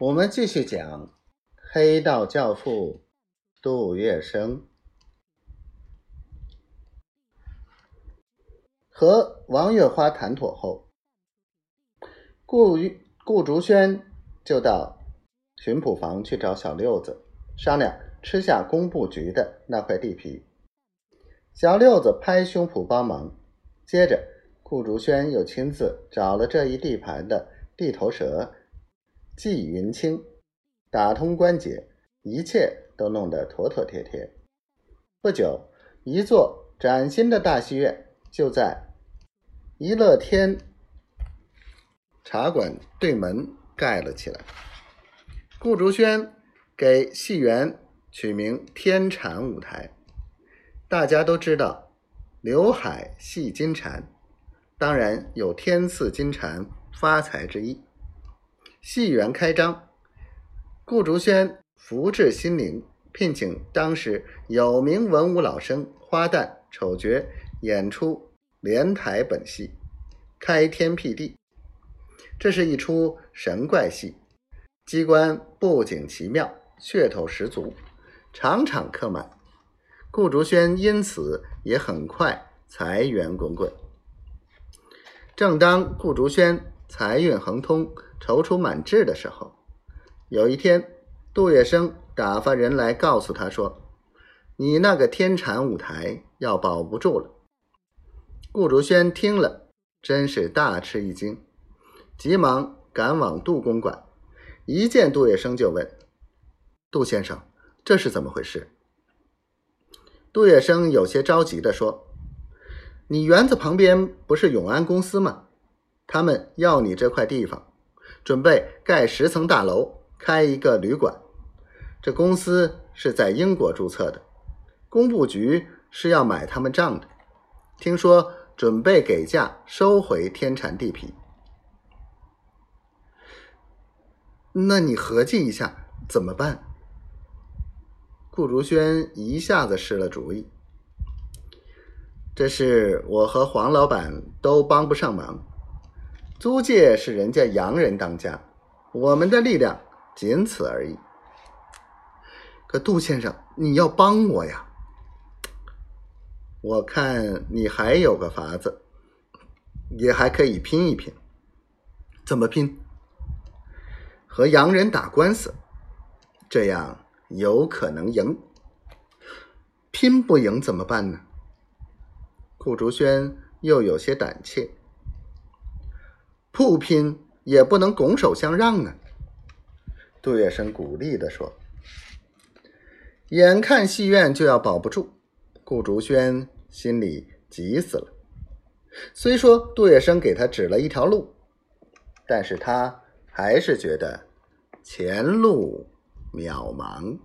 我们继续讲黑道教父杜月笙和王月花谈妥后，顾顾竹轩就到巡捕房去找小六子商量吃下工部局的那块地皮。小六子拍胸脯帮忙，接着顾竹轩又亲自找了这一地盘的地头蛇。纪云清打通关节，一切都弄得妥妥帖帖。不久，一座崭新的大戏院就在怡乐天茶馆对门盖了起来。顾竹轩给戏园取名“天蟾舞台”，大家都知道刘海戏金蟾，当然有天赐金蟾发财之意。戏园开张，顾竹轩福至心灵，聘请当时有名文武老生、花旦、丑角演出连台本戏，开天辟地。这是一出神怪戏，机关布景奇妙，噱头十足，场场客满。顾竹轩因此也很快财源滚滚。正当顾竹轩财运亨通。踌躇满志的时候，有一天，杜月笙打发人来告诉他说：“你那个天蟾舞台要保不住了。”顾竹轩听了，真是大吃一惊，急忙赶往杜公馆，一见杜月笙就问：“杜先生，这是怎么回事？”杜月笙有些着急地说：“你园子旁边不是永安公司吗？他们要你这块地方。”准备盖十层大楼，开一个旅馆。这公司是在英国注册的，工部局是要买他们账的。听说准备给价收回天产地皮，那你合计一下怎么办？顾竹轩一下子失了主意。这事我和黄老板都帮不上忙。租界是人家洋人当家，我们的力量仅此而已。可杜先生，你要帮我呀！我看你还有个法子，也还可以拼一拼。怎么拼？和洋人打官司，这样有可能赢。拼不赢怎么办呢？顾竹轩又有些胆怯。不拼也不能拱手相让啊！杜月笙鼓励的说：“眼看戏院就要保不住，顾竹轩心里急死了。虽说杜月笙给他指了一条路，但是他还是觉得前路渺茫。”